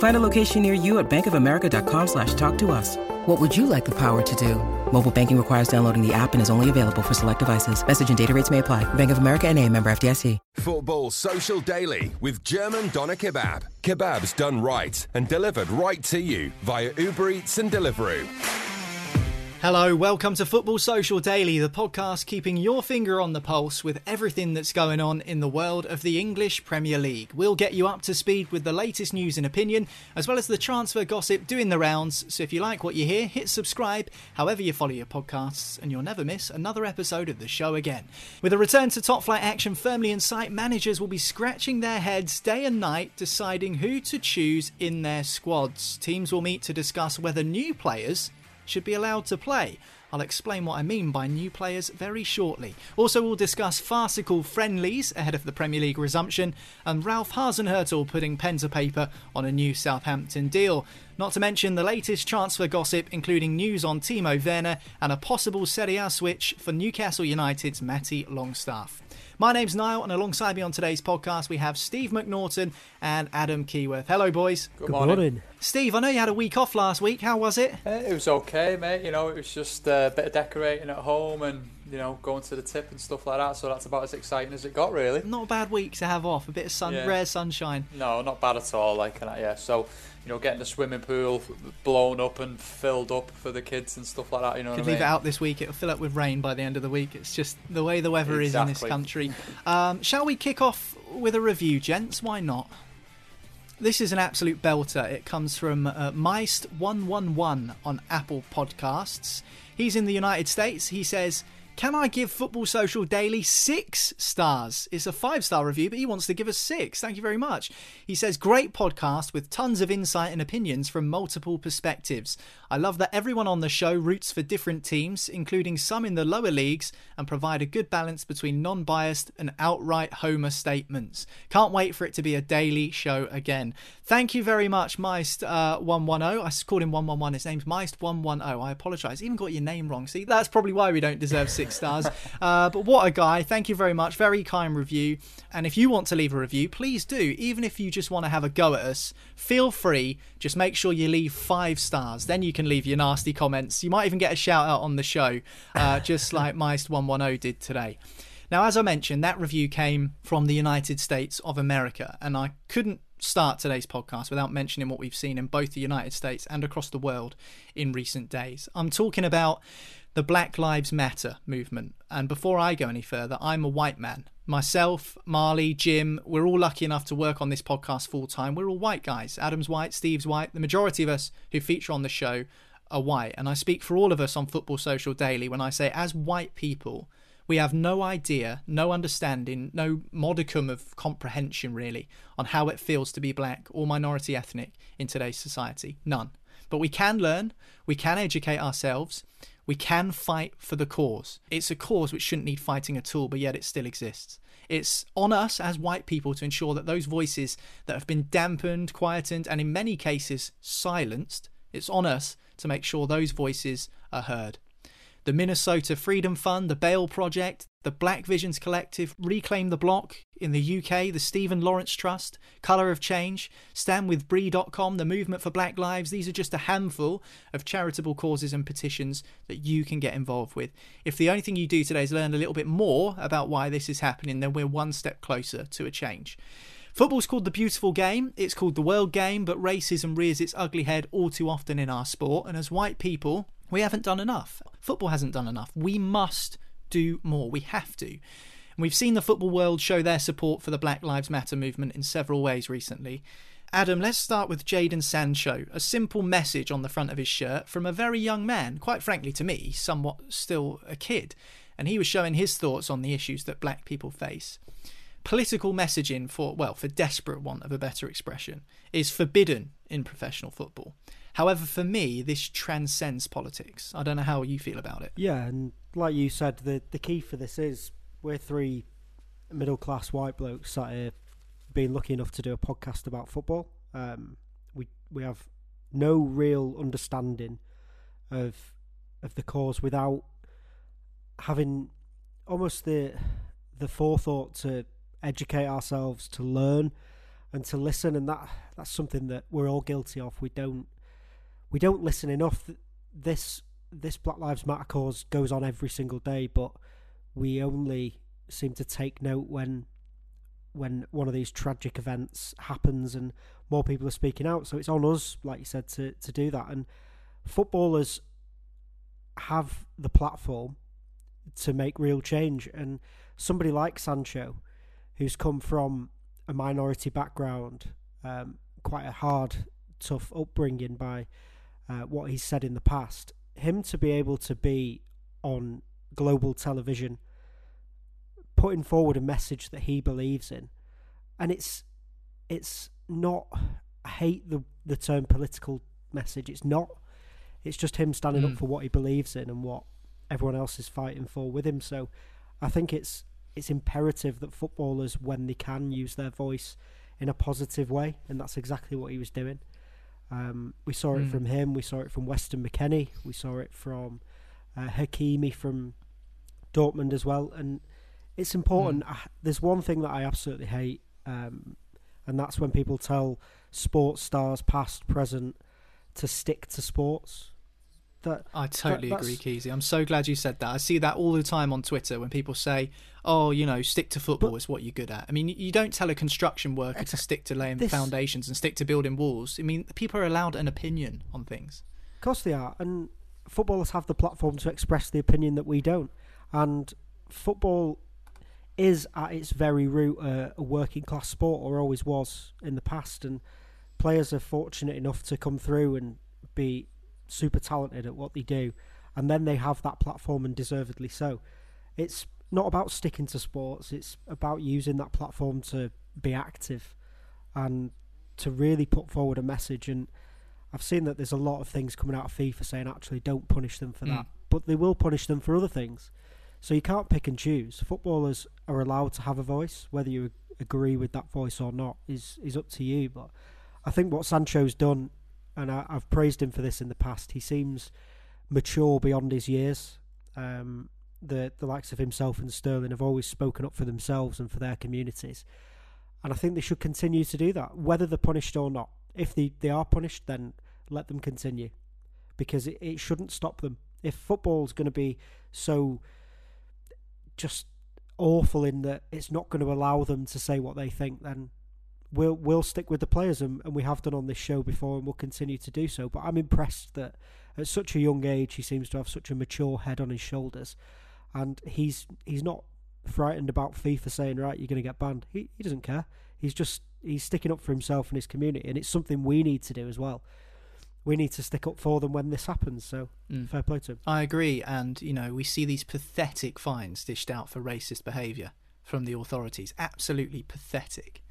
Find a location near you at bankofamerica.com slash talk to us. What would you like the power to do? Mobile banking requires downloading the app and is only available for select devices. Message and data rates may apply. Bank of America and a member FDIC. Football Social Daily with German Doner Kebab. Kebabs done right and delivered right to you via Uber Eats and Deliveroo. Hello, welcome to Football Social Daily, the podcast keeping your finger on the pulse with everything that's going on in the world of the English Premier League. We'll get you up to speed with the latest news and opinion, as well as the transfer gossip doing the rounds. So if you like what you hear, hit subscribe however you follow your podcasts, and you'll never miss another episode of the show again. With a return to top flight action firmly in sight, managers will be scratching their heads day and night deciding who to choose in their squads. Teams will meet to discuss whether new players should be allowed to play. I'll explain what I mean by new players very shortly. Also, we'll discuss farcical friendlies ahead of the Premier League resumption and Ralph Hasenhüttl putting pen to paper on a new Southampton deal. Not to mention the latest transfer gossip, including news on Timo Werner and a possible Serie A switch for Newcastle United's Matty Longstaff. My name's Niall, and alongside me on today's podcast, we have Steve McNaughton and Adam Keyworth. Hello, boys. Good, morning. Steve, I know you had a week off last week. How was it? Uh, it was okay, mate. You know, it was just a bit of decorating at home and you know going to the tip and stuff like that. So that's about as exciting as it got, really. Not a bad week to have off. A bit of sun, Yeah. rare sunshine. No, not bad at all. Like, yeah. So you know, getting the swimming pool blown up and filled up for the kids and stuff like that. You know, Could what I leave mean? it out this week. It'll fill up with rain by the end of the week. It's just the way the weather is in this country. Um, shall we kick off with a review, gents? Why not? This is an absolute belter. It comes from uh, Meist111 on Apple Podcasts. He's in the United States. He says, Can I give Football Social Daily six stars? It's a five star review, but he wants to give us six. Thank you very much. He says, Great podcast with tons of insight and opinions from multiple perspectives. I love that everyone on the show roots for different teams, including some in the lower leagues, and provide a good balance between non biased and outright homer statements. Can't wait for it to be a daily show again. Thank you very much, Meist uh, 110. I called him 111. His name's Meist 110. I apologise. Even got your name wrong. See, that's probably why we don't deserve six stars. Uh, but what a guy. Thank you very much. Very kind review. And if you want to leave a review, please do. Even if you just want to have a go at us, feel free. Just make sure you leave five stars. Then you can leave your nasty comments. You might even get a shout out on the show, uh, just like Meist110 did today. Now, as I mentioned, that review came from the United States of America, and I couldn't start today's podcast without mentioning what we've seen in both the United States and across the world in recent days. I'm talking about the Black Lives Matter movement. And before I go any further, I'm a white man. Myself, Marley, Jim, we're all lucky enough to work on this podcast full time. We're all white guys. Adam's white, Steve's white. The majority of us who feature on the show are white. And I speak for all of us on Football Social Daily when I say, as white people, we have no idea, no understanding, no modicum of comprehension really on how it feels to be black or minority ethnic in today's society. None. But we can learn, we can educate ourselves, we can fight for the cause. It's a cause which shouldn't need fighting at all, but yet it still exists. It's on us as white people to ensure that those voices that have been dampened, quietened, and in many cases silenced, it's on us to make sure those voices are heard. The Minnesota Freedom Fund, the Bail Project, the Black Visions Collective, Reclaim the Block in the UK, the Stephen Lawrence Trust, Colour of Change, StandWithBree.com, the Movement for Black Lives. These are just a handful of charitable causes and petitions that you can get involved with. If the only thing you do today is learn a little bit more about why this is happening, then we're one step closer to a change. Football's called the beautiful game, it's called the world game, but racism rears its ugly head all too often in our sport, and as white people, we haven't done enough. Football hasn't done enough. We must do more. We have to. And we've seen the football world show their support for the Black Lives Matter movement in several ways recently. Adam, let's start with Jadon Sancho. A simple message on the front of his shirt from a very young man, quite frankly to me, somewhat still a kid. And he was showing his thoughts on the issues that black people face. Political messaging, for, well, for desperate want of a better expression, is forbidden in professional football. However, for me, this transcends politics. I don't know how you feel about it. Yeah, and like you said, the the key for this is we're three middle class white blokes sat here being lucky enough to do a podcast about football. Um, we we have no real understanding of of the cause without having almost the the forethought to educate ourselves, to learn, and to listen. And that that's something that we're all guilty of. We don't we don't listen enough. This this Black Lives Matter cause goes on every single day, but we only seem to take note when when one of these tragic events happens and more people are speaking out. So it's on us, like you said, to to do that. And footballers have the platform to make real change. And somebody like Sancho, who's come from a minority background, um, quite a hard, tough upbringing by uh, what he's said in the past, him to be able to be on global television, putting forward a message that he believes in, and it's it's not. I hate the the term political message. It's not. It's just him standing mm. up for what he believes in and what everyone else is fighting for with him. So, I think it's it's imperative that footballers, when they can, use their voice in a positive way, and that's exactly what he was doing. Um, we saw it mm. from him. We saw it from Weston McKennie. We saw it from uh, Hakimi from Dortmund as well. And it's important. Mm. I, there's one thing that I absolutely hate, um, and that's when people tell sports stars, past, present, to stick to sports. That I totally that, agree, Keezy. I'm so glad you said that. I see that all the time on Twitter when people say, "Oh, you know, stick to football but, is what you're good at." I mean, you don't tell a construction worker to stick to laying this, foundations and stick to building walls. I mean, people are allowed an opinion on things. Of course they are, and footballers have the platform to express the opinion that we don't. And football is at its very root a, a working class sport, or always was in the past, and players are fortunate enough to come through and be super talented at what they do, and then they have that platform and deservedly so. It's not about sticking to sports, it's about using that platform to be active and to really put forward a message. And I've seen that there's a lot of things coming out of FIFA saying actually don't punish them for mm. that, but they will punish them for other things. So you can't pick and choose. Footballers are allowed to have a voice, whether you agree with that voice or not is is up to you. But I think what Sancho's done and I, have praised him for this in the past. He seems mature beyond his years. Um, the the likes of himself and Sterling have always spoken up for themselves and for their communities, and I think they should continue to do that, whether they're punished or not. If they, they are punished, then let them continue, because it, it shouldn't stop them. If football's going to be so just awful in that it's not going to allow them to say what they think, then we'll we'll stick with the players, and, and we have done on this show before, and we'll continue to do so. But I'm impressed that at such a young age, he seems to have such a mature head on his shoulders, and he's he's not frightened about FIFA saying right, you're going to get banned. He he doesn't care. He's just he's sticking up for himself and his community, and it's something we need to do as well. We need to stick up for them when this happens. So mm. fair play to him. I agree, and you know we see these pathetic fines dished out for racist behaviour from the authorities. Absolutely pathetic.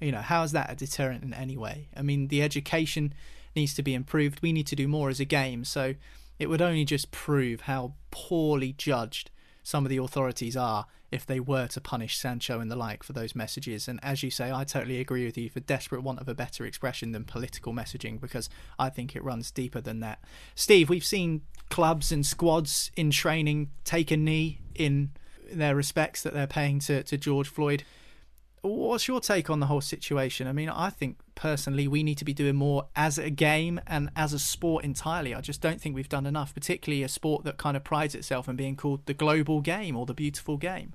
You know, how is that a deterrent in any way? I mean, the education needs to be improved. We need to do more as a game. So it would only just prove how poorly judged some of the authorities are if they were to punish Sancho and the like for those messages. And as you say, I totally agree with you for desperate want of a better expression than political messaging because I think it runs deeper than that. Steve, we've seen clubs and squads in training take a knee in their respects that they're paying to, to George Floyd. What's your take on the whole situation? I mean, I think personally we need to be doing more as a game and as a sport entirely. I just don't think we've done enough, particularly a sport that kind of prides itself in being called the global game or the beautiful game.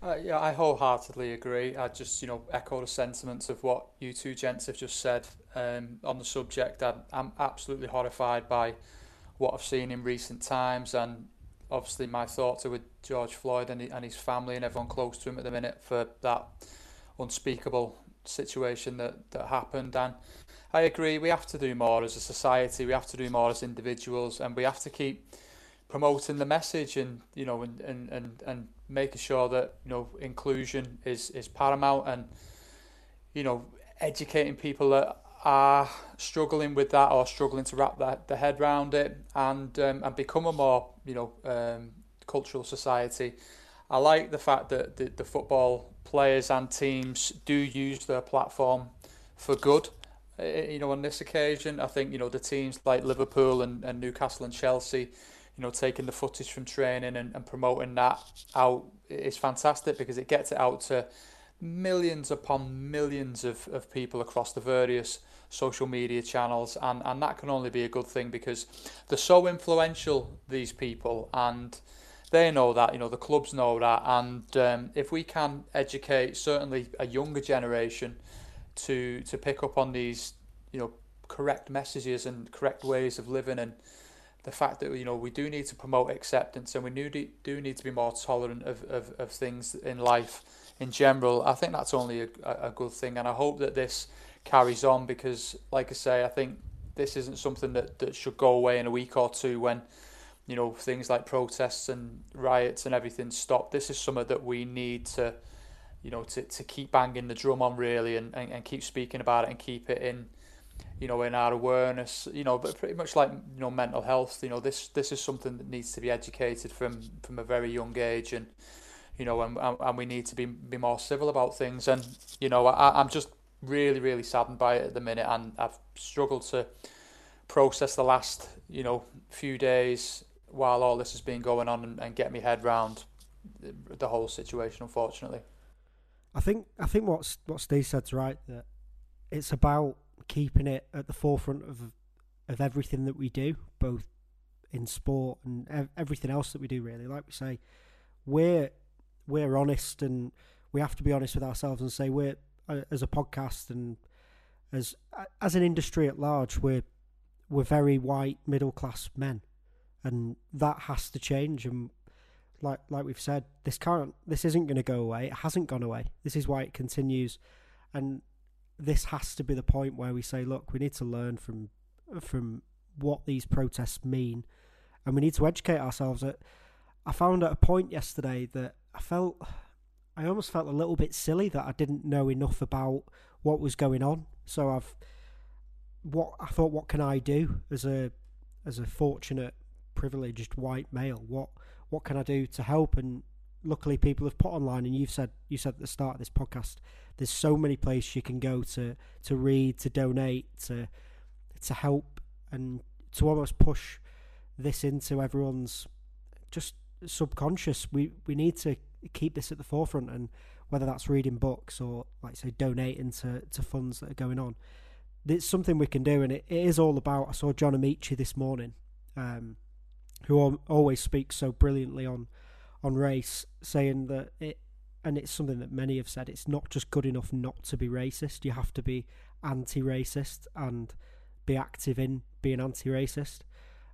Uh, yeah, I wholeheartedly agree. I just, you know, echo the sentiments of what you two gents have just said um, on the subject. I'm, I'm absolutely horrified by what I've seen in recent times, and obviously my thoughts are with George Floyd and, and his family and everyone close to him at the minute for that unspeakable situation that, that happened. And I agree, we have to do more as a society, we have to do more as individuals, and we have to keep promoting the message and you know and, and, and, and making sure that you know inclusion is, is paramount and you know educating people that are struggling with that or struggling to wrap their, their head around it and um, and become a more you know um, cultural society. I like the fact that the, the football players and teams do use their platform for good. You know, on this occasion, I think you know the teams like Liverpool and, and Newcastle and Chelsea, you know, taking the footage from training and, and promoting that out is fantastic because it gets it out to millions upon millions of, of people across the various social media channels and, and that can only be a good thing because they're so influential these people and they know that you know the clubs know that. And um, if we can educate certainly a younger generation to to pick up on these you know correct messages and correct ways of living and the fact that you know we do need to promote acceptance and we do do need to be more tolerant of, of, of things in life in general I think that's only a, a good thing. And I hope that this carries on because like I say I think this isn't something that, that should go away in a week or two when you know things like protests and riots and everything stop. This is something that we need to, you know, to, to keep banging the drum on really and, and, and keep speaking about it and keep it in, you know, in our awareness. You know, but pretty much like you know mental health. You know, this this is something that needs to be educated from from a very young age and. You know, and, and we need to be be more civil about things. And you know, I, I'm just really, really saddened by it at the minute, and I've struggled to process the last, you know, few days while all this has been going on and, and get my head round the whole situation. Unfortunately, I think I think what's what Steve said's right that it's about keeping it at the forefront of of everything that we do, both in sport and ev- everything else that we do. Really, like we say, we're we're honest and we have to be honest with ourselves and say we're uh, as a podcast and as as an industry at large, we're we're very white middle class men and that has to change. And like like we've said, this can't, this isn't going to go away. It hasn't gone away. This is why it continues, and this has to be the point where we say, look, we need to learn from from what these protests mean, and we need to educate ourselves. At I found at a point yesterday that I felt. I almost felt a little bit silly that I didn't know enough about what was going on. So I've what I thought what can I do as a as a fortunate privileged white male. What what can I do to help? And luckily, people have put online, and you've said you said at the start of this podcast, there's so many places you can go to to read, to donate, to to help, and to almost push this into everyone's just subconscious. We we need to keep this at the forefront, and whether that's reading books or like say donating to to funds that are going on. It's something we can do, and it, it is all about. I saw John Amaechi this morning, um, who always speaks so brilliantly on on race, saying that it, and it's something that many have said. It's not just good enough not to be racist. You have to be anti-racist and be active in being anti-racist,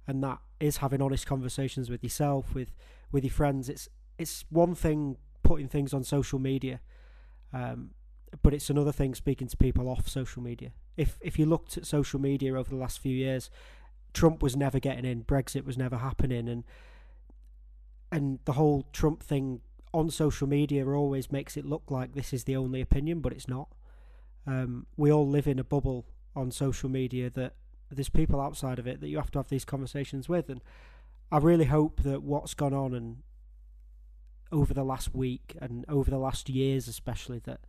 and that is having honest conversations with yourself, with with your friends. It's it's one thing putting things on social media, um, but it's another thing speaking to people off social media. If if you looked at social media over the last few years, Trump was never getting in, Brexit was never happening, and and the whole Trump thing on social media always makes it look like this is the only opinion, but it's not. Um, we all live in a bubble on social media that there's people outside of it that you have to have these conversations with, and I really hope that what's gone on and over the last week and over the last years, especially, that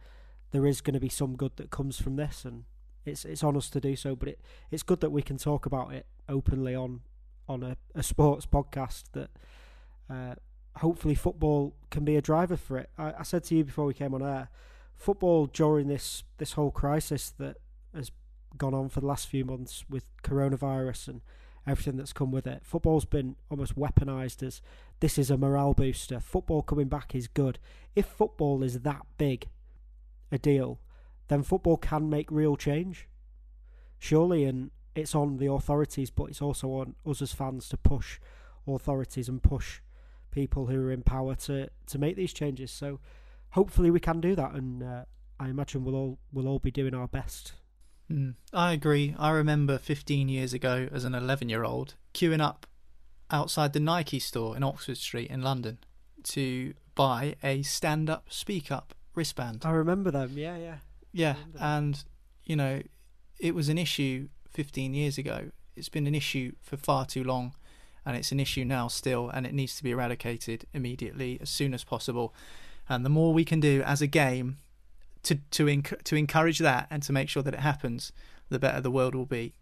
there is going to be some good that comes from this, and it's it's on us to do so. But it, it's good that we can talk about it openly on on a, a sports podcast. That uh, hopefully football can be a driver for it. I, I said to you before we came on air, football during this this whole crisis that has gone on for the last few months with coronavirus and everything that's come with it. Football's been almost weaponized as this is a morale booster. Football coming back is good. If football is that big a deal, then football can make real change. Surely, and it's on the authorities, but it's also on us as fans to push authorities and push people who are in power to, to make these changes. So, hopefully, we can do that, and uh, I imagine we'll all we'll all be doing our best. Mm, I agree. I remember 15 years ago, as an 11 year old, queuing up outside the Nike store in Oxford Street in London to buy a stand up, speak up wristband. I remember them. Yeah, yeah. Yeah, and you know, it was an issue 15 years ago. It's been an issue for far too long, and it's an issue now still, and it needs to be eradicated immediately as soon as possible. And the more we can do as a game to to enc- to encourage that and to make sure that it happens, the better the world will be.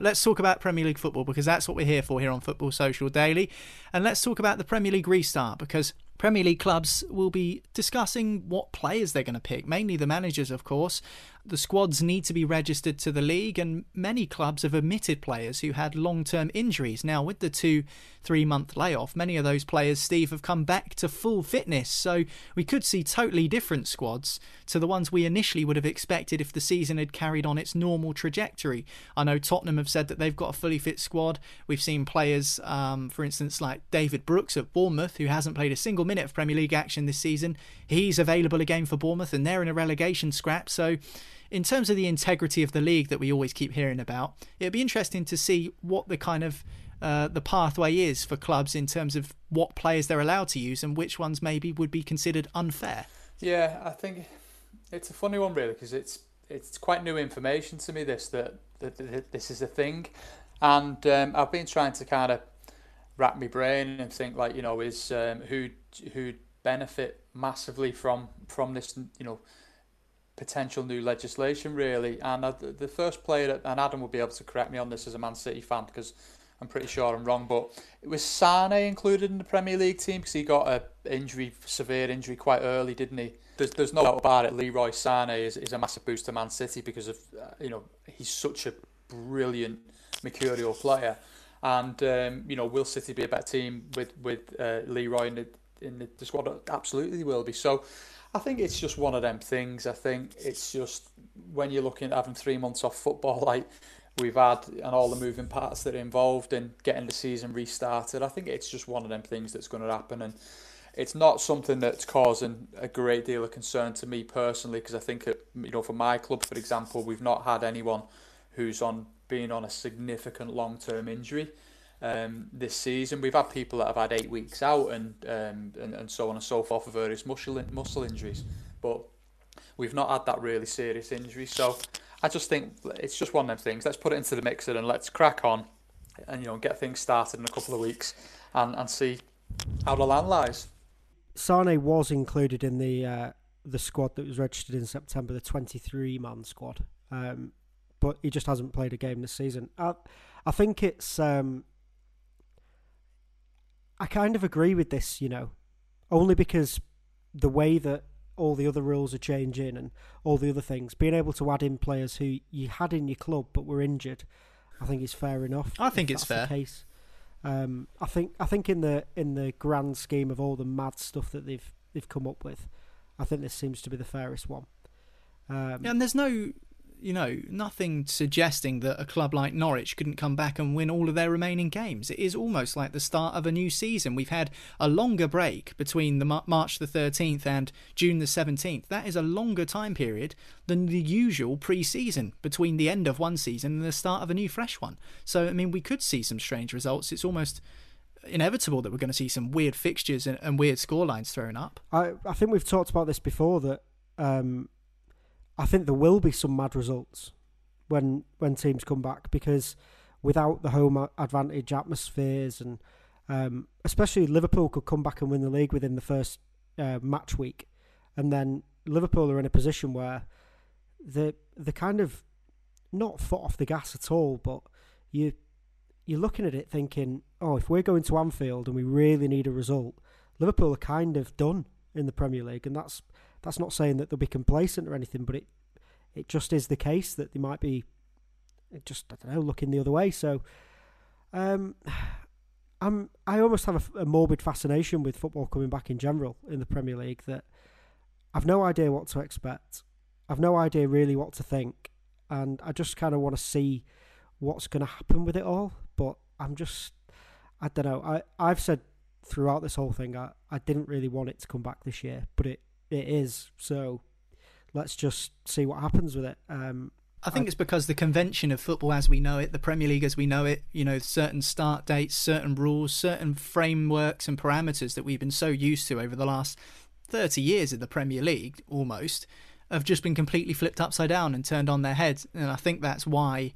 Let's talk about Premier League football because that's what we're here for here on Football Social Daily, and let's talk about the Premier League restart because Premier League clubs will be discussing what players they're going to pick, mainly the managers, of course. The squads need to be registered to the league, and many clubs have omitted players who had long term injuries. Now, with the two, three month layoff, many of those players, Steve, have come back to full fitness. So we could see totally different squads to the ones we initially would have expected if the season had carried on its normal trajectory. I know Tottenham have said that they've got a fully fit squad. We've seen players, um, for instance, like David Brooks at Bournemouth, who hasn't played a single minute of Premier League action this season. He's available again for Bournemouth, and they're in a relegation scrap. So, in terms of the integrity of the league that we always keep hearing about, it'd be interesting to see what the kind of uh, the pathway is for clubs in terms of what players they're allowed to use and which ones maybe would be considered unfair. Yeah, I think it's a funny one really because it's it's quite new information to me this that, that, that this is a thing, and um, I've been trying to kind of wrap my brain and think like you know is um, who who benefit massively from from this you know potential new legislation really. And the first player that, and Adam will be able to correct me on this as a Man City fan because I'm pretty sure I'm wrong but it was Sane included in the Premier League team? Because he got a injury severe injury quite early didn't he? There's, there's no doubt about it. Leroy Sane is, is a massive boost to Man City because of uh, you know he's such a brilliant mercurial player and um, you know will City be a better team with with uh, Leroy in the in the, squad? Absolutely, will be. So I think it's just one of them things. I think it's just when you're looking at having three months off football, like we've had, and all the moving parts that are involved in getting the season restarted. I think it's just one of them things that's going to happen, and it's not something that's causing a great deal of concern to me personally, because I think, it, you know, for my club, for example, we've not had anyone who's on being on a significant long term injury um, this season. We've had people that have had eight weeks out and um, and, and so on and so forth for various muscle muscle injuries, but we've not had that really serious injury. So I just think it's just one of them things. Let's put it into the mixer and let's crack on, and you know get things started in a couple of weeks, and and see how the land lies. Sane was included in the uh, the squad that was registered in September, the 23 man squad. Um, but he just hasn't played a game this season. I, I think it's um, I kind of agree with this, you know, only because the way that all the other rules are changing and all the other things, being able to add in players who you had in your club but were injured, I think is fair enough. I think it's fair. case. Um, I think I think in the in the grand scheme of all the mad stuff that they've they've come up with, I think this seems to be the fairest one. Um, and there's no you know, nothing suggesting that a club like Norwich couldn't come back and win all of their remaining games. It is almost like the start of a new season. We've had a longer break between the March the 13th and June the 17th. That is a longer time period than the usual pre-season between the end of one season and the start of a new fresh one. So, I mean, we could see some strange results. It's almost inevitable that we're going to see some weird fixtures and, and weird scorelines thrown up. I, I think we've talked about this before that um, I think there will be some mad results when when teams come back because without the home advantage atmospheres and Um, especially Liverpool could come back and win the league within the first uh, match week, and then Liverpool are in a position where they they kind of not foot off the gas at all, but you you're looking at it thinking, oh, if we're going to Anfield and we really need a result, Liverpool are kind of done in the Premier League, and that's that's not saying that they'll be complacent or anything, but it it just is the case that they might be just I don't know looking the other way. So, um, I'm I almost have a, a morbid fascination with football coming back in general in the Premier League that I've no idea what to expect. I've no idea really what to think, and I just kind of want to see what's going to happen with it all. But I'm just, I don't know. I I've said throughout this whole thing, I, I didn't really want it to come back this year, but it, it is. So let's just see what happens with it. Um, I think I, it's because the convention of football as we know it, the Premier League as we know it, you know, certain start dates, certain rules, certain frameworks and parameters that we've been so used to over the last 30 years of the Premier League almost have just been completely flipped upside down and turned on their heads. And I think that's why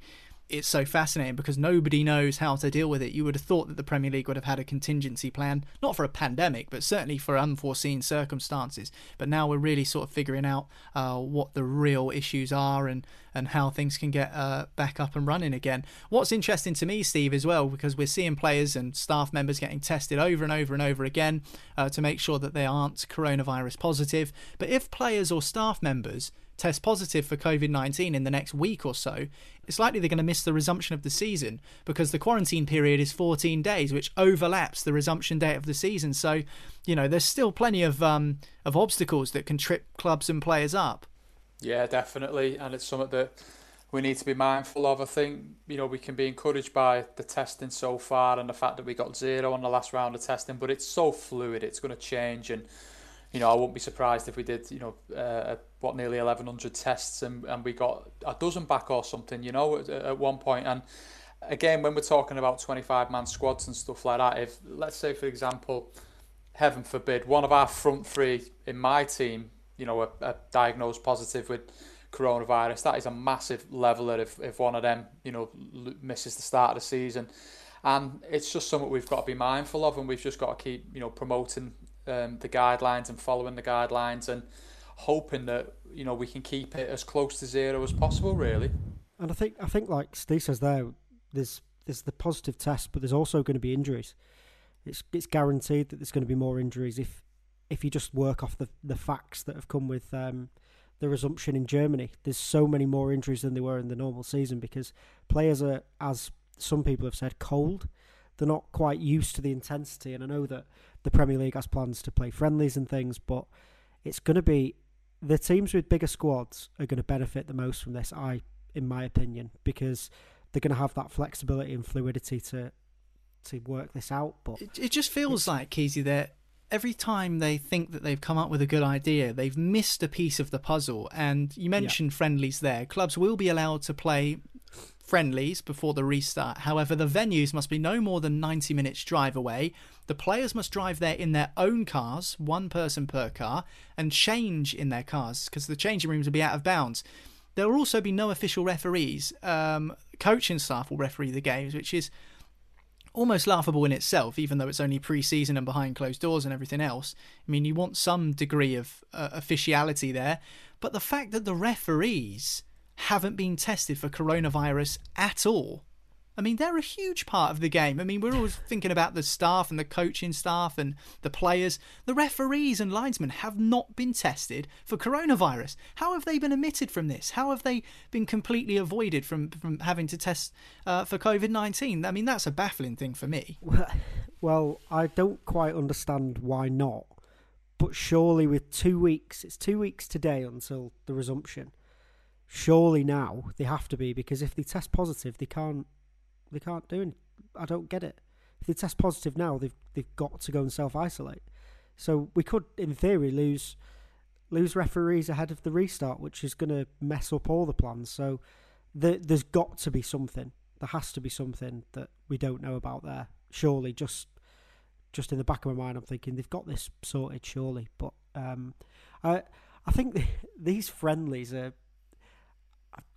it's so fascinating because nobody knows how to deal with it. You would have thought that the Premier League would have had a contingency plan, not for a pandemic, but certainly for unforeseen circumstances. But now we're really sort of figuring out uh, what the real issues are and, and how things can get uh, back up and running again. What's interesting to me, Steve, as well, because we're seeing players and staff members getting tested over and over and over again uh, to make sure that they aren't coronavirus positive. But if players or staff members test positive for COVID 19 in the next week or so, it's likely they're going to miss the resumption of the season because the quarantine period is 14 days, which overlaps the resumption date of the season. So, you know, there's still plenty of um, of obstacles that can trip clubs and players up. Yeah, definitely, and it's something that we need to be mindful of. I think you know we can be encouraged by the testing so far and the fact that we got zero on the last round of testing, but it's so fluid. It's going to change and you know, I wouldn't be surprised if we did, you know, uh, what nearly 1,100 tests and, and we got a dozen back or something, you know, at, at one point. And again, when we're talking about 25 man squads and stuff like that, if let's say, for example, heaven forbid, one of our front three in my team, you know, are, are diagnosed positive with coronavirus, that is a massive leveler if, if one of them, you know, misses the start of the season. And it's just something we've got to be mindful of, and we've just got to keep, you know, promoting um, the guidelines and following the guidelines and hoping that you know we can keep it as close to zero as possible really. And i think i think like steve says there there's there's the positive test but there's also going to be injuries. It's it's guaranteed that there's going to be more injuries if if you just work off the the facts that have come with um, the resumption in Germany. There's so many more injuries than there were in the normal season because players are as some people have said cold. They're not quite used to the intensity and i know that the Premier League has plans to play friendlies and things, but it's going to be the teams with bigger squads are going to benefit the most from this. I, in my opinion, because they're going to have that flexibility and fluidity to to work this out. But it, it just feels like Keezy that every time they think that they've come up with a good idea, they've missed a piece of the puzzle. And you mentioned yeah. friendlies there. Clubs will be allowed to play friendlies before the restart. However, the venues must be no more than 90 minutes drive away. The players must drive there in their own cars, one person per car, and change in their cars because the changing rooms will be out of bounds. There will also be no official referees. Um, coaching staff will referee the games, which is almost laughable in itself, even though it's only pre-season and behind closed doors and everything else. I mean, you want some degree of uh, officiality there, but the fact that the referees haven't been tested for coronavirus at all. I mean, they're a huge part of the game. I mean, we're always thinking about the staff and the coaching staff and the players. The referees and linesmen have not been tested for coronavirus. How have they been omitted from this? How have they been completely avoided from, from having to test uh, for COVID 19? I mean, that's a baffling thing for me. Well, I don't quite understand why not. But surely, with two weeks, it's two weeks today until the resumption surely now they have to be because if they test positive, they can't they can't do it. I don't get it. If they test positive now, they've they've got to go and self isolate. So we could, in theory, lose lose referees ahead of the restart, which is going to mess up all the plans. So the, there's got to be something. There has to be something that we don't know about there. Surely, just just in the back of my mind, I'm thinking they've got this sorted. Surely, but um, I I think the, these friendlies are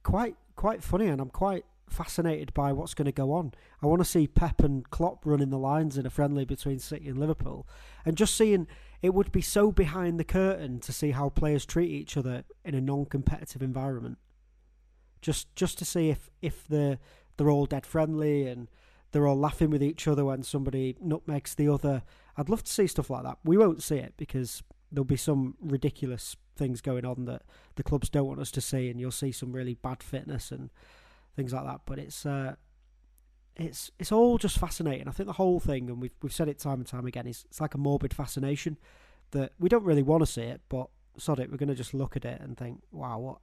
quite quite funny, and I'm quite fascinated by what's going to go on. I want to see Pep and Klopp running the lines in a friendly between City and Liverpool, and just seeing it would be so behind the curtain to see how players treat each other in a non-competitive environment. Just just to see if if the they're all dead friendly and they're all laughing with each other when somebody nutmegs the other. I'd love to see stuff like that. We won't see it because there'll be some ridiculous things going on that the clubs don't want us to see, and you'll see some really bad fitness and things like that. But it's uh, it's it's all just fascinating. I think the whole thing, and we've we've said it time and time again, is it's like a morbid fascination that we don't really want to see it, but sod it, we're going to just look at it and think, wow, what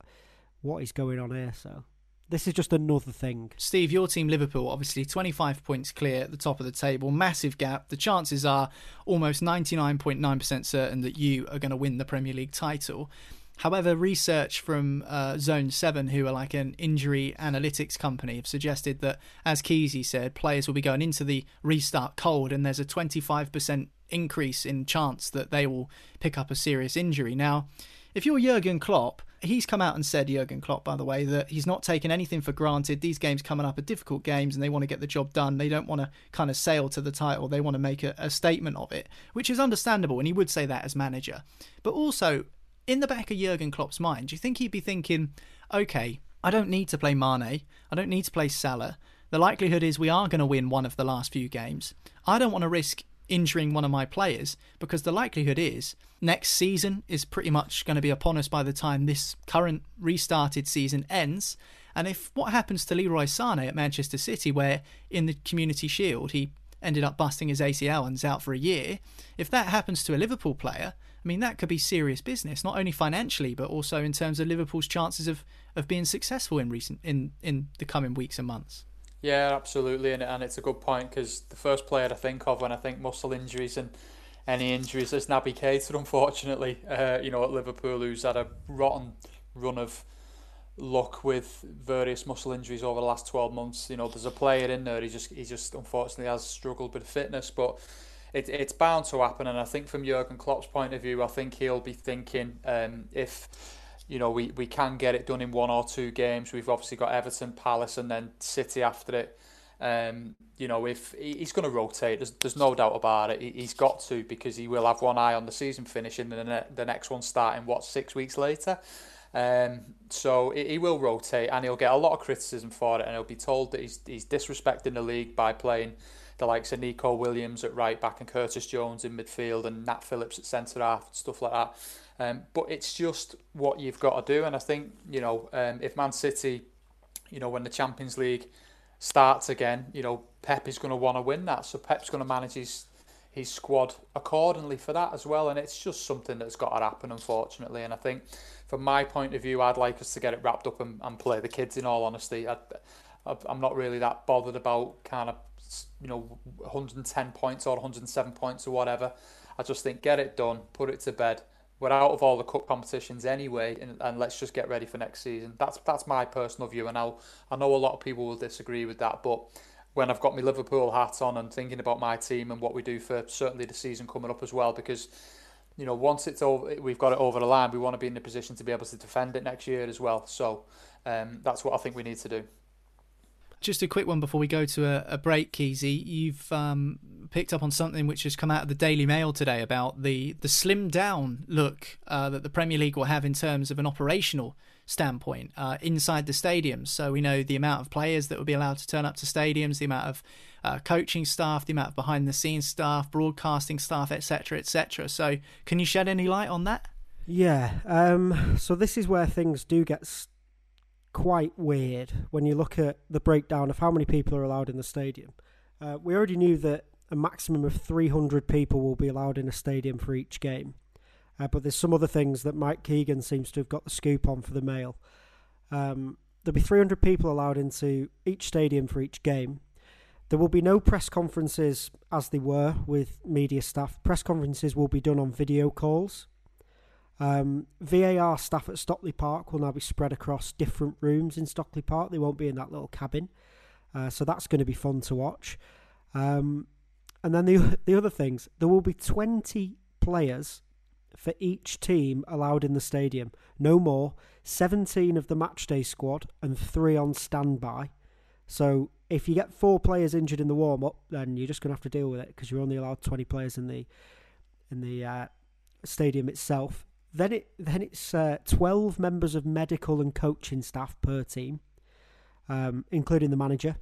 what is going on here? So this is just another thing. Steve, your team Liverpool, obviously 25 points clear at the top of the table, massive gap. The chances are almost 99.9% certain that you are going to win the Premier League title. However, research from uh, Zone 7, who are like an injury analytics company, have suggested that, as Keezy said, players will be going into the restart cold, and there's a 25% increase in chance that they will pick up a serious injury. Now, if you're Jurgen Klopp, he's come out and said, Jurgen Klopp, by the way, that he's not taking anything for granted. These games coming up are difficult games and they want to get the job done. They don't want to kind of sail to the title. They want to make a, a statement of it, which is understandable. And he would say that as manager. But also, in the back of Jurgen Klopp's mind, do you think he'd be thinking, okay, I don't need to play Mane. I don't need to play Salah. The likelihood is we are going to win one of the last few games. I don't want to risk injuring one of my players because the likelihood is next season is pretty much going to be upon us by the time this current restarted season ends. And if what happens to Leroy Sané at Manchester City, where in the Community Shield he ended up busting his ACL and's out for a year, if that happens to a Liverpool player, I mean that could be serious business, not only financially but also in terms of Liverpool's chances of, of being successful in recent in, in the coming weeks and months. Yeah, absolutely, and, and it's a good point because the first player I think of when I think muscle injuries and any injuries is Naby Keita, unfortunately. Uh, you know, at Liverpool, who's had a rotten run of luck with various muscle injuries over the last 12 months. You know, there's a player in there, he just he just unfortunately has struggled with fitness, but it, it's bound to happen. And I think from Jurgen Klopp's point of view, I think he'll be thinking um, if you know, we, we can get it done in one or two games. We've obviously got Everton, Palace, and then City after it. Um, you know, if he's going to rotate, there's, there's no doubt about it. He, has got to because he will have one eye on the season finishing and the, next one starting, what, six weeks later? Um, so he will rotate and he'll get a lot of criticism for it and he'll be told that he's, he's disrespecting the league by playing the likes of Neco Williams at right back and Curtis Jones in midfield and Nat Phillips at centre half and stuff like that. Um, but it's just what you've got to do. And I think, you know, um, if Man City, you know, when the Champions League starts again, you know, Pep is going to want to win that. So Pep's going to manage his his squad accordingly for that as well. And it's just something that's got to happen, unfortunately. And I think, from my point of view, I'd like us to get it wrapped up and, and play the kids. In all honesty, I, I'm not really that bothered about kind of you know 110 points or 107 points or whatever. I just think get it done, put it to bed, we're out of all the cup competitions anyway, and, and let's just get ready for next season. That's that's my personal view, and I'll, I know a lot of people will disagree with that, but when I've got my Liverpool hat on and thinking about my team and what we do for certainly the season coming up as well, because you know once it's over, we've got it over the line, we want to be in a position to be able to defend it next year as well. So um, that's what I think we need to do. Just a quick one before we go to a, a break, Keezy. You've um, picked up on something which has come out of the Daily Mail today about the the slimmed down look uh, that the Premier League will have in terms of an operational standpoint uh, inside the stadiums. So we know the amount of players that will be allowed to turn up to stadiums, the amount of uh, coaching staff, the amount of behind the scenes staff, broadcasting staff, etc., etc. So can you shed any light on that? Yeah. Um, so this is where things do get quite weird when you look at the breakdown of how many people are allowed in the stadium. Uh, we already knew that a maximum of 300 people will be allowed in a stadium for each game. Uh, but there's some other things that Mike Keegan seems to have got the scoop on for the Mail. Um, there'll be 300 people allowed into each stadium for each game. There will be no press conferences as they were with media staff. Press conferences will be done on video calls. Um, VAR staff at Stockley Park will now be spread across different rooms in Stockley Park. They won't be in that little cabin. Uh, so that's going to be fun to watch. Um, and then the the other things, there will be 20 players for each team allowed in the stadium. No more. 17 of the matchday squad and three on standby. So if you get four players injured in the warm up, then you're just going to have to deal with it because you're only allowed 20 players in the in the uh, stadium itself. Then it then it's uh, 12 members of medical and coaching staff per team, um, including the manager,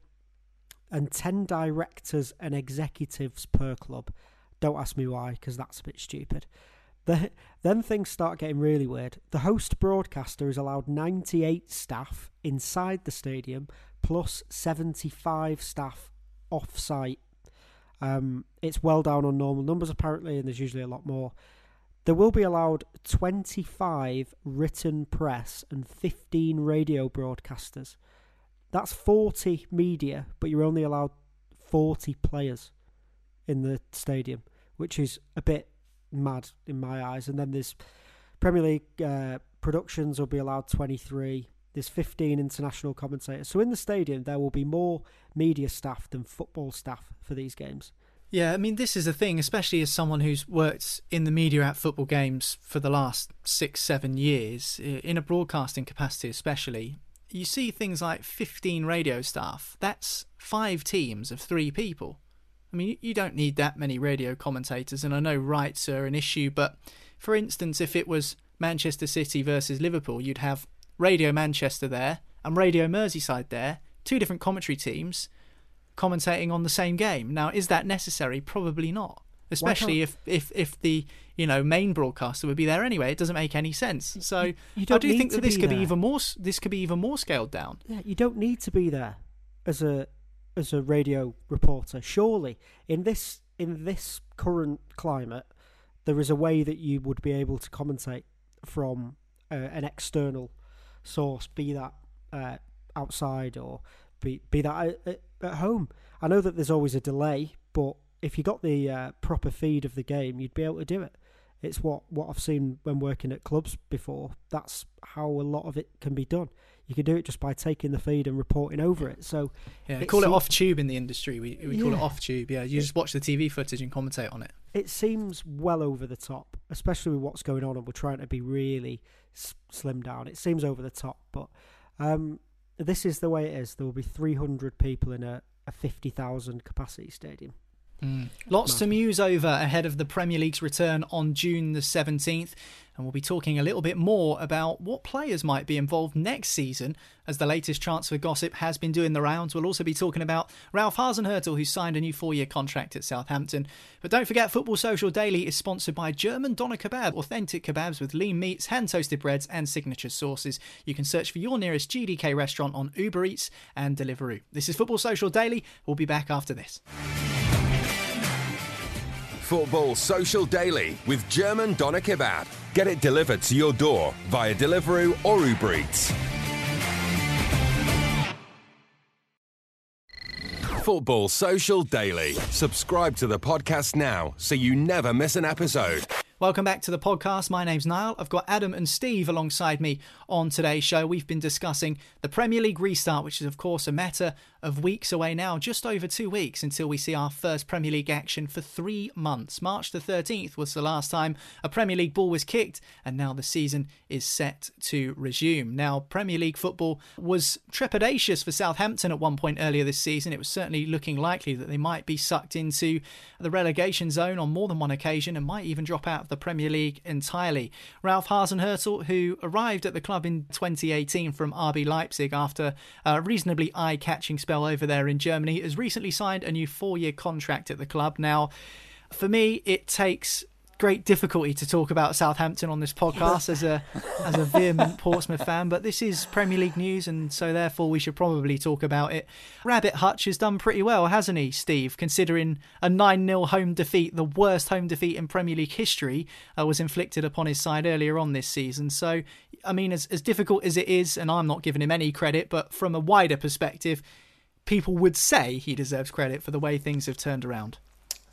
and 10 directors and executives per club. Don't ask me why, because that's a bit stupid. The, then things start getting really weird. The host broadcaster is allowed 98 staff inside the stadium plus 75 staff off site. Um, it's well down on normal numbers apparently, and there's usually a lot more. There will be allowed 25 written press and 15 radio broadcasters. That's 40 media, but you're only allowed 40 players in the stadium, which is a bit mad in my eyes. And then there's Premier League uh, productions will be allowed 23. There's 15 international commentators. So in the stadium, there will be more media staff than football staff for these games. Yeah, I mean, this is a thing, especially as someone who's worked in the media at football games for the last six, seven years, in a broadcasting capacity especially. You see things like 15 radio staff. That's five teams of three people. I mean, you don't need that many radio commentators, and I know rights are an issue, but for instance, if it was Manchester City versus Liverpool, you'd have Radio Manchester there and Radio Merseyside there, two different commentary teams commentating on the same game. Now, is that necessary? Probably not. Especially if, if, if the you know main broadcaster would be there anyway, it doesn't make any sense. So you I don't do think that this could be even more this could be even more scaled down. Yeah, you don't need to be there as a as a radio reporter. Surely, in this in this current climate, there is a way that you would be able to commentate from uh, an external source, be that uh, outside or be be that at, at home. I know that there's always a delay, but if you got the uh, proper feed of the game, you'd be able to do it. It's what, what I've seen when working at clubs before. That's how a lot of it can be done. You can do it just by taking the feed and reporting over it. So Yeah, it call it off tube in the industry. We we call it off tube. Yeah, you just watch the TV footage and commentate on it. it seems well over the top, especially with what's going on, and we're trying to be really s- slim down. It seems over the top, but um, this is the way it is. There will be 300 people in a, a 50,000 capacity stadium. Mm. Lots to muse over ahead of the Premier League's return on June the 17th, and we'll be talking a little bit more about what players might be involved next season as the latest transfer gossip has been doing the rounds. We'll also be talking about Ralph Hasenhüttl, who signed a new four year contract at Southampton. But don't forget, Football Social Daily is sponsored by German Doner Kebab, authentic kebabs with lean meats, hand toasted breads, and signature sauces. You can search for your nearest GDK restaurant on Uber Eats and Deliveroo. This is Football Social Daily. We'll be back after this. Football Social Daily with German Doner Kebab. Get it delivered to your door via Deliveroo or Uber Eats. Football Social Daily. Subscribe to the podcast now so you never miss an episode. Welcome back to the podcast. My name's Niall. I've got Adam and Steve alongside me on today's show. We've been discussing the Premier League restart, which is, of course, a matter of weeks away now, just over two weeks until we see our first Premier League action for three months. March the 13th was the last time a Premier League ball was kicked, and now the season is set to resume. Now, Premier League football was trepidatious for Southampton at one point earlier this season. It was certainly looking likely that they might be sucked into the relegation zone on more than one occasion and might even drop out the Premier League entirely. Ralph Hasenhüttl, who arrived at the club in 2018 from RB Leipzig after a reasonably eye catching spell over there in Germany, has recently signed a new four year contract at the club. Now, for me, it takes great difficulty to talk about Southampton on this podcast as a as a vehement Portsmouth fan, but this is Premier League news, and so therefore we should probably talk about it. Rabbit Hutch has done pretty well, hasn't he, Steve? Considering a 9 0 home defeat, the worst home defeat in Premier League history, uh, was inflicted upon his side earlier on this season. So, I mean, as, as difficult as it is, and I'm not giving him any credit, but from a wider perspective, people would say he deserves credit for the way things have turned around.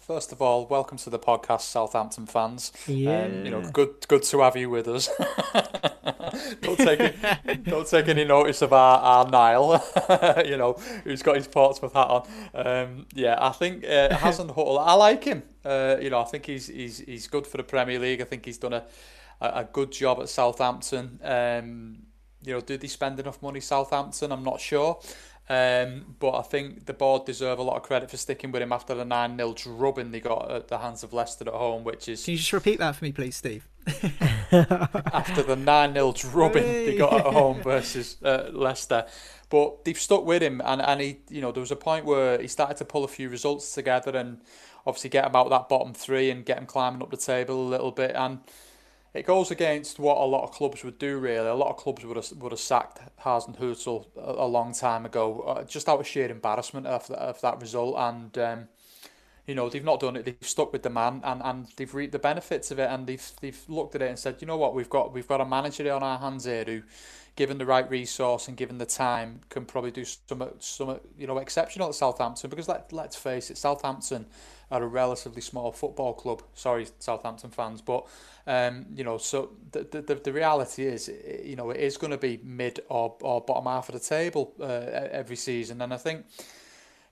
First of all, welcome to the podcast, Southampton fans. Yeah. Um, you know, good good to have you with us. don't take it, don't take any notice of our, our Niall, you know, who's got his Portsmouth hat on. Um, yeah, I think uh, Hasenhüttl, I like him. Uh, you know, I think he's he's he's good for the Premier League. I think he's done a a, a good job at Southampton. Um, you know, did they spend enough money Southampton? I'm not sure. Um, but I think the board deserve a lot of credit for sticking with him after the 9 0 drubbing they got at the hands of Leicester at home, which is. Can you just repeat that for me, please, Steve? after the 9 0 drubbing they got at home versus uh, Leicester. But they've stuck with him, and, and he, you know, there was a point where he started to pull a few results together and obviously get him out that bottom three and get him climbing up the table a little bit. And it goes against what a lot of clubs would do. Really, a lot of clubs would have would have sacked Hasenhüttl a, a long time ago, uh, just out of sheer embarrassment of, of that result. And um, you know they've not done it. They've stuck with the man, and, and they've reaped the benefits of it. And they've they've looked at it and said, you know what, we've got we've got a manager on our hands here who, given the right resource and given the time, can probably do some some you know exceptional at Southampton. Because let let's face it, Southampton are a relatively small football club. Sorry, Southampton fans, but um, you know, so the, the the reality is, you know, it is going to be mid or, or bottom half of the table uh, every season, and I think.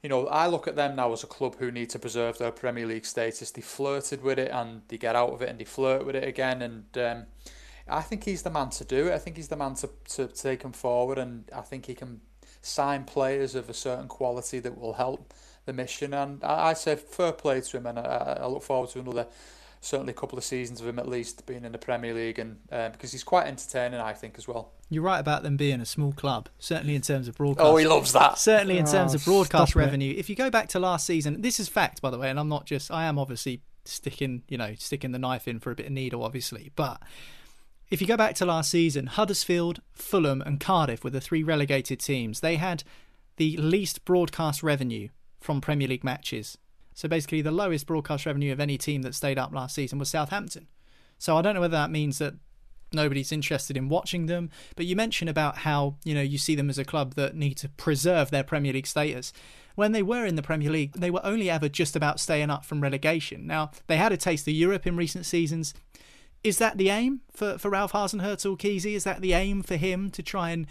You know, I look at them now as a club who need to preserve their Premier League status. They flirted with it and they get out of it and they flirt with it again. And um, I think he's the man to do it. I think he's the man to, to take him forward. And I think he can sign players of a certain quality that will help the mission. And I, I say fair play to him, and I, I look forward to another certainly a couple of seasons of him at least being in the Premier League, and uh, because he's quite entertaining, I think as well. You're right about them being a small club, certainly in terms of broadcast. Oh, he loves that. Certainly in terms oh, of broadcast revenue. It. If you go back to last season, this is fact, by the way, and I'm not just. I am obviously sticking, you know, sticking the knife in for a bit of needle, obviously, but. If you go back to last season, Huddersfield, Fulham, and Cardiff were the three relegated teams. They had the least broadcast revenue from Premier League matches. So basically, the lowest broadcast revenue of any team that stayed up last season was Southampton. So I don't know whether that means that nobody's interested in watching them. But you mentioned about how you know you see them as a club that need to preserve their Premier League status. When they were in the Premier League, they were only ever just about staying up from relegation. Now they had a taste of Europe in recent seasons. Is that the aim for, for Ralph Hasenhüttl, Keezy? Is that the aim for him to try and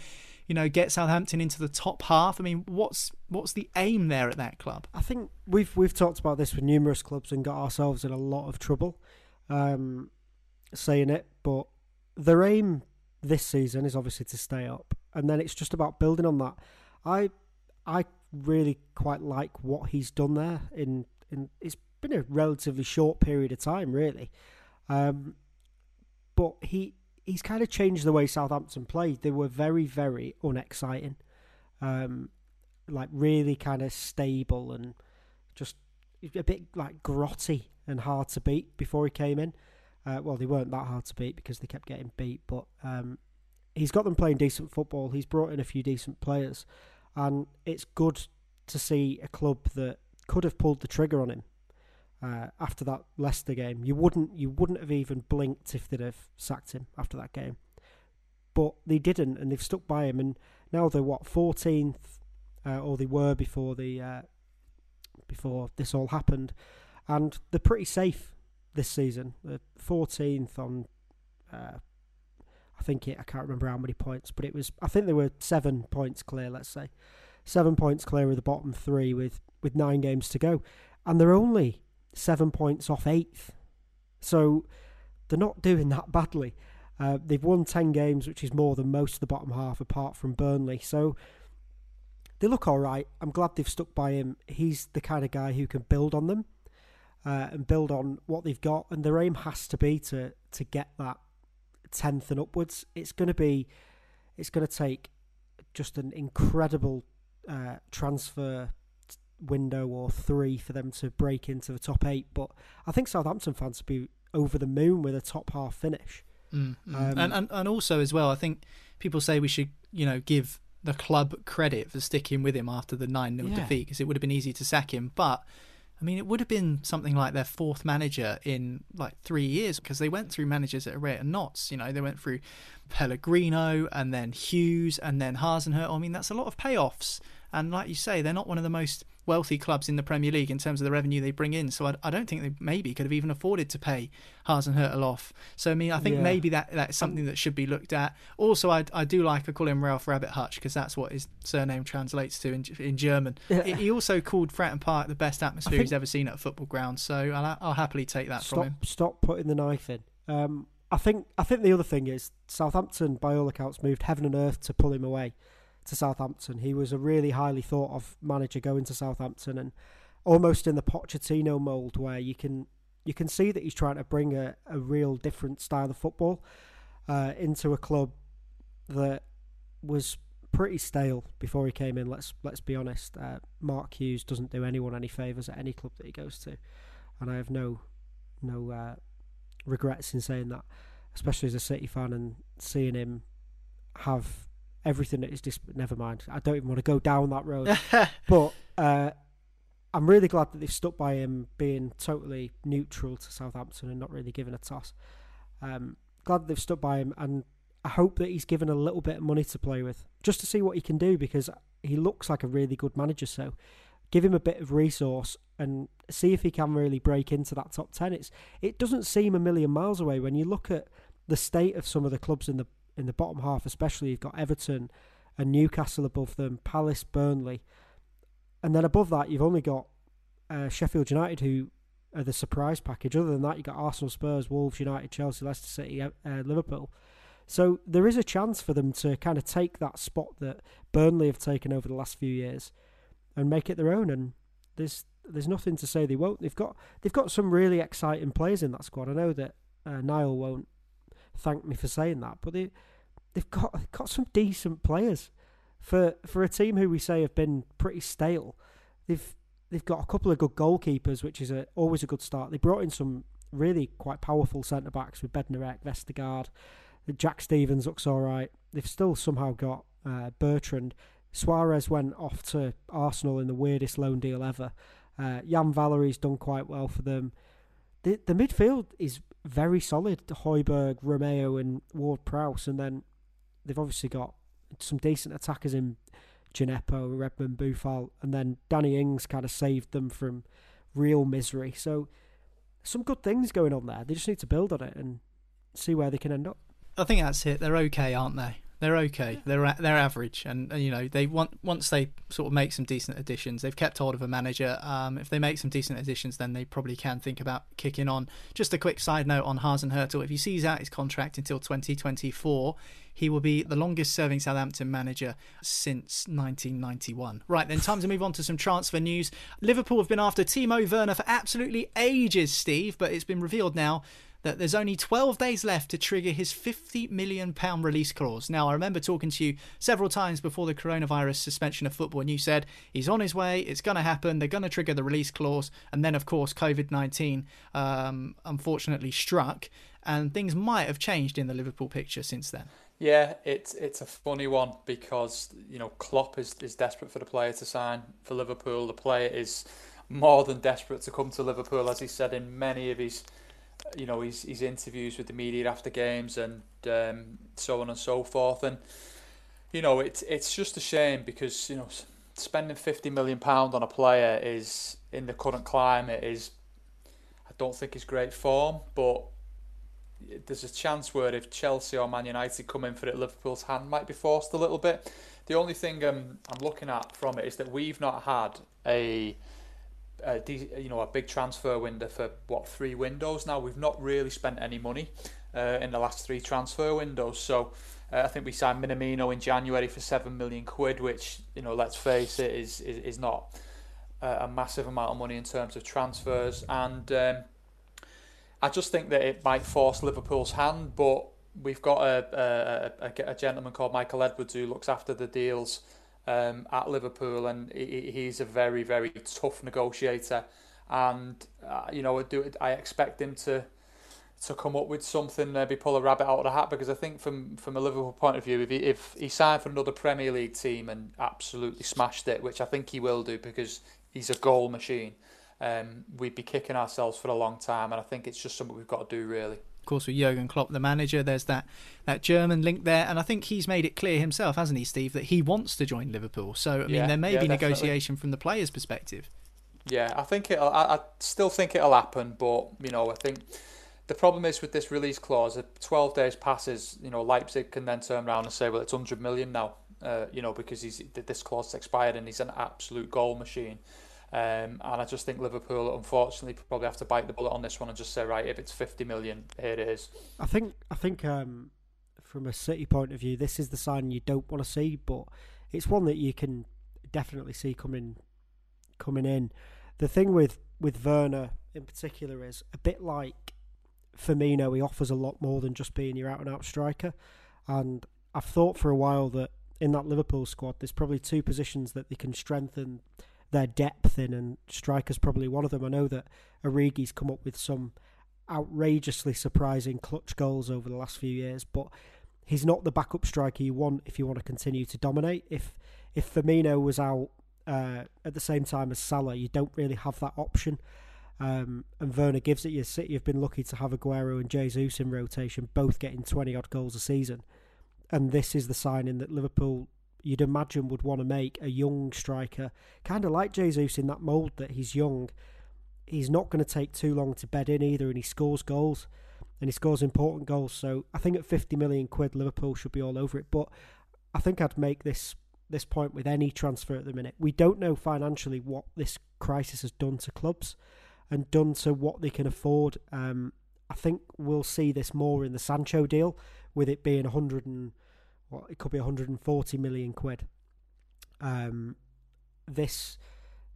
you know, get Southampton into the top half. I mean, what's what's the aim there at that club? I think we've we've talked about this with numerous clubs and got ourselves in a lot of trouble um, saying it, but their aim this season is obviously to stay up, and then it's just about building on that. I I really quite like what he's done there in in it's been a relatively short period of time, really. Um, but he he's kind of changed the way Southampton played. They were very, very unexciting, um, like really kind of stable and just a bit like grotty and hard to beat before he came in. Uh, well, they weren't that hard to beat because they kept getting beat, but um, he's got them playing decent football. He's brought in a few decent players, and it's good to see a club that could have pulled the trigger on him uh, after that Leicester game. You wouldn't you wouldn't have even blinked if they'd have sacked him after that game, but they didn't, and they've stuck by him. And now they're what fourteenth, uh, or they were before the uh, before this all happened, and they're pretty safe this season. They're fourteenth on. Uh, I think it. I can't remember how many points, but it was. I think they were seven points clear. Let's say, seven points clear of the bottom three with with nine games to go, and they're only seven points off eighth. So they're not doing that badly. Uh, they've won 10 games, which is more than most of the bottom half, apart from Burnley. So they look all right. I'm glad they've stuck by him. He's the kind of guy who can build on them uh, and build on what they've got. And their aim has to be to to get that 10th and upwards. It's going to be, it's going to take just an incredible uh, transfer window or three for them to break into the top eight. But I think Southampton fans would be over the moon with a top half finish. Mm, mm. Um, and, and and also as well, I think people say we should you know give the club credit for sticking with him after the nine 0 yeah. defeat because it would have been easy to sack him, but. I mean, it would have been something like their fourth manager in like three years because they went through managers at a rate of knots. You know, they went through Pellegrino and then Hughes and then Hasenhüttl. I mean, that's a lot of payoffs. And like you say, they're not one of the most wealthy clubs in the Premier League in terms of the revenue they bring in. So I, I don't think they maybe could have even afforded to pay Hasenhüttl off. So I mean, I think yeah. maybe that that's something that should be looked at. Also, I, I do like I call him Ralph Rabbit Hutch because that's what his surname translates to in, in German. Yeah. He also called Fratton Park the best atmosphere he's ever seen at a football ground. So I'll, I'll happily take that stop, from him. Stop putting the knife in. Um, I think I think the other thing is Southampton, by all accounts, moved heaven and earth to pull him away to Southampton. He was a really highly thought of manager going to Southampton, and almost in the Pochettino mould, where you can you can see that he's trying to bring a, a real different style of football uh, into a club that was pretty stale before he came in. Let's let's be honest. Uh, Mark Hughes doesn't do anyone any favors at any club that he goes to, and I have no no uh, regrets in saying that, especially as a City fan and seeing him have everything that is disposal. Never mind. I don't even want to go down that road. but uh, I'm really glad that they've stuck by him being totally neutral to Southampton and not really giving a toss. Um, glad they've stuck by him, and I hope that he's given a little bit of money to play with just to see what he can do because he looks like a really good manager. So give him a bit of resource and see if he can really break into that top 10 it's it doesn't seem a million miles away when you look at the state of some of the clubs in the in the bottom half especially you've got Everton and Newcastle above them Palace Burnley and then above that you've only got uh, Sheffield United who are the surprise package other than that you've got Arsenal Spurs Wolves United Chelsea Leicester City uh, Liverpool so there is a chance for them to kind of take that spot that Burnley have taken over the last few years and make it their own. And there's there's nothing to say they won't. They've got they've got some really exciting players in that squad. I know that uh, Niall won't thank me for saying that, but they they've got got some decent players for for a team who we say have been pretty stale. They've they've got a couple of good goalkeepers, which is a, always a good start. They brought in some really quite powerful centre backs with Bednarek, Vestergaard. Jack Stephens looks all right. They've still somehow got uh, Bertrand. Soares went off to Arsenal in the weirdest loan deal ever. Uh, Yan Valery's done quite well for them. The the midfield is very solid. Højbjerg, Romeu, and Ward Prowse, and then they've obviously got some decent attackers in Djenepo, Redmond, Boufal, and then Danny Ings kind of saved them from real misery. So some good things going on there. They just need to build on it and see where they can end up. I think that's it. They're okay, aren't they? They're okay. They're they're average, and you know they want once they sort of make some decent additions. They've kept hold of a manager. Um, if they make some decent additions, then they probably can think about kicking on. Just a quick side note on Hasenhüttl: if he sees out his contract until 2024, he will be the longest-serving Southampton manager since 1991. Right then, time to move on to some transfer news. Liverpool have been after Timo Werner for absolutely ages, Steve, but it's been revealed now that there's only 12 days left to trigger his £50 million release clause. Now, I remember talking to you several times before the coronavirus suspension of football, and you said he's on his way, it's going to happen, they're going to trigger the release clause. And then, of course, COVID 19 um, unfortunately struck, and things might have changed in the Liverpool picture since then. Yeah, it's it's a funny one because you know Klopp is, is desperate for the player to sign for Liverpool. The player is more than desperate to come to Liverpool, as he said in many of his you know his his interviews with the media after games and um, so on and so forth. And you know it's it's just a shame because you know spending fifty million pound on a player is in the current climate is I don't think is great form, but there's a chance where if Chelsea or Man United come in for it, Liverpool's hand might be forced a little bit. The only thing um, I'm looking at from it is that we've not had a a, you know a big transfer window for what three windows now. We've not really spent any money uh, in the last three transfer windows. So uh, I think we signed Minamino in January for seven million quid, which you know let's face it is is, is not a massive amount of money in terms of transfers. And um, I just think that it might force Liverpool's hand, but we've got a, a, a, a gentleman called Michael Edwards who looks after the deals um, at Liverpool, and he, he's a very, very tough negotiator. And uh, you know, I, do, I expect him to to come up with something, maybe pull a rabbit out of the hat. Because I think, from from a Liverpool point of view, if he, if he signed for another Premier League team and absolutely smashed it, which I think he will do, because he's a goal machine, um, we'd be kicking ourselves for a long time. And I think it's just something we've got to do, really course, with Jurgen Klopp, the manager. There's that that German link there, and I think he's made it clear himself, hasn't he, Steve, that he wants to join Liverpool. So, I mean, there may yeah, be definitely. negotiation from the players' perspective. Yeah, I think it. I, I still think it'll happen, but you know, I think the problem is with this release clause. If 12 days passes, you know, Leipzig can then turn around and say, well, it's 100 million now. Uh, you know, because he's this clause expired and he's an absolute goal machine. Um, and I just think Liverpool, unfortunately, probably have to bite the bullet on this one and just say, right, if it's 50 million, here it is. I think, I think, um, from a City point of view, this is the sign you don't want to see, but it's one that you can definitely see coming coming in. The thing with with Werner in particular is a bit like Firmino. He offers a lot more than just being your out and out striker, and I've thought for a while that in that Liverpool squad, there's probably two positions that they can strengthen their depth in, and striker's probably one of them. I know that Origi's come up with some outrageously surprising clutch goals over the last few years, but he's not the backup striker you want if you want to continue to dominate. If if Firmino was out uh, at the same time as Salah, you don't really have that option. Um, and Werner gives it you. City have been lucky to have Aguero and Jesus in rotation, both getting 20 odd goals a season. And this is the signing that Liverpool, you'd imagine, would want to make a young striker, kind of like Jesus in that mould that he's young. He's not going to take too long to bed in either, and he scores goals, and he scores important goals. So I think at 50 million quid, Liverpool should be all over it. But I think I'd make this this point with any transfer at the minute. We don't know financially what this crisis has done to clubs and done to what they can afford. Um, I think we'll see this more in the Sancho deal, with it being 100 and what it could be 140 million quid. Um, this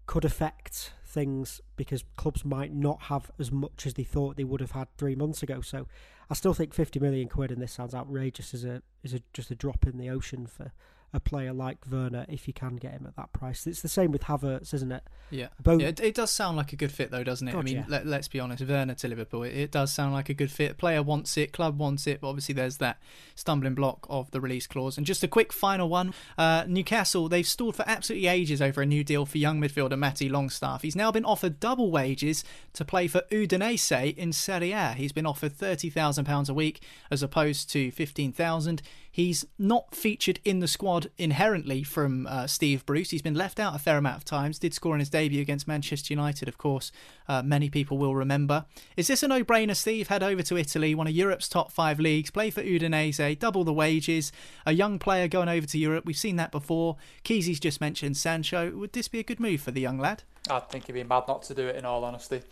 could affect things because clubs might not have as much as they thought they would have had three months ago. So I still think 50 million quid, and this sounds outrageous, is a is a, just a drop in the ocean for a player like Werner if you can get him at that price. It's the same with Havertz, isn't it? Yeah. Both... yeah it, it, does sound like a good fit, though, doesn't it? God, I mean, yeah. let, us be honest, Werner to Liverpool, it, it, does sound like a good fit. Player wants it, club wants it, but obviously there's that stumbling block of the release clause. And just a quick final one uh, Newcastle, they've stalled for absolutely ages over a new deal for young midfielder Matty Longstaff. He's now been offered double wages to play for Udinese in Serie A. He's been offered £30,000 a week as opposed to 15000 He's not featured in the squad inherently from uh, Steve Bruce. He's been left out a fair amount of times. Did score in his debut against Manchester United, of course. Uh, many people will remember. Is this a no-brainer, Steve? Head over to Italy, one of Europe's top five leagues, play for Udinese, double the wages. A young player going over to Europe. We've seen that before. Kesey's just mentioned Sancho. Would this be a good move for the young lad? I think he'd be mad not to do it. In all honesty.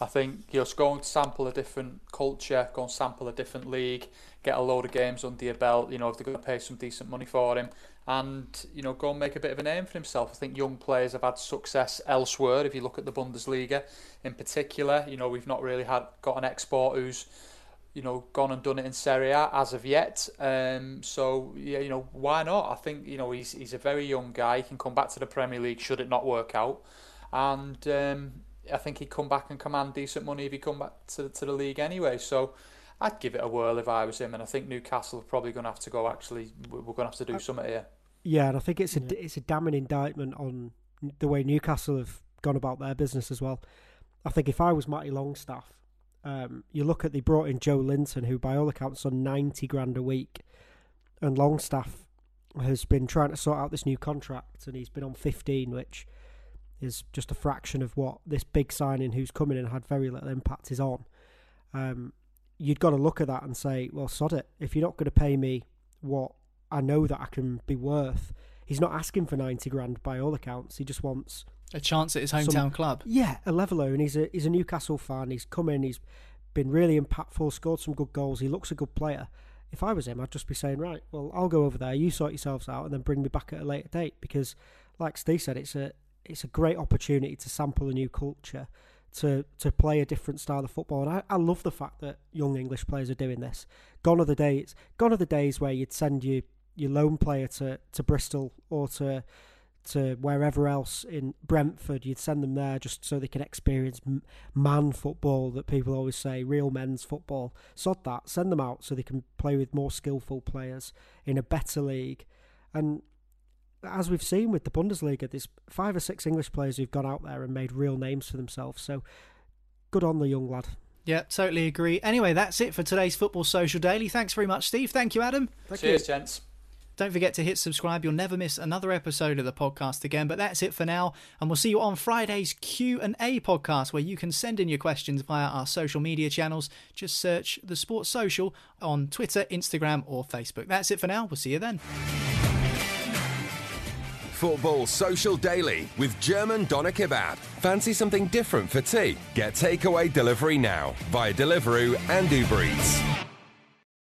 I think you know, go and sample a different culture, go and sample a different league, get a load of games under your belt. You know, if they're going to pay some decent money for him, and you know, go and make a bit of a name for himself. I think young players have had success elsewhere. If you look at the Bundesliga, in particular, you know, we've not really had got an export who's you know gone and done it in Serie A as of yet. Um, so yeah, you know, why not? I think you know he's he's a very young guy. He can come back to the Premier League should it not work out, and. Um, I think he'd come back and command decent money if he come back to to the league anyway. So I'd give it a whirl if I was him, and I think Newcastle are probably going to have to go. Actually, we're going to have to do something here. Yeah, and I think it's a yeah. it's a damning indictment on the way Newcastle have gone about their business as well. I think if I was Matty Longstaff, um, you look at they brought in Joelinton, who by all accounts on ninety grand a week, and Longstaff has been trying to sort out this new contract, and he's been on fifteen, which is just a fraction of what this big signing who's coming in had very little impact is on. Um, you'd got to look at that and say, well, sod it. If you're not going to pay me what I know that I can be worth, he's not asking for 90 grand by all accounts. He just wants a chance at his hometown some, club. Yeah, a leveler. And he's a, he's a Newcastle fan. He's come in, he's been really impactful, scored some good goals. He looks a good player. If I was him, I'd just be saying, right, well, I'll go over there. You sort yourselves out, and then bring me back at a later date. Because, like Steve said, it's a it's a great opportunity to sample a new culture, to to play a different style of football. And I, I love the fact that young English players are doing this. Gone are the days. Gone are the days where you'd send your your loan player to, to Bristol or to to wherever else in Brentford. You'd send them there just so they can experience man football that people always say, real men's football. Sod that. Send them out so they can play with more skillful players in a better league. And as we've seen with the Bundesliga, there's five or six English players who've gone out there and made real names for themselves. So good on the young lad. Yeah, totally agree. Anyway, that's it for today's Football Social Daily. Thanks very much, Steve. Thank you, Adam. Thank Cheers, you. gents. Don't forget to hit subscribe. You'll never miss another episode of the podcast again. But that's it for now, and we'll see you on Friday's Q and A podcast, where you can send in your questions via our social media channels. Just search the Sports Social on Twitter, Instagram, or Facebook. That's it for now. We'll see you then. Football Social Daily with German Doner Kebab. Fancy something different for tea? Get takeaway delivery now via Deliveroo and Uber Eats.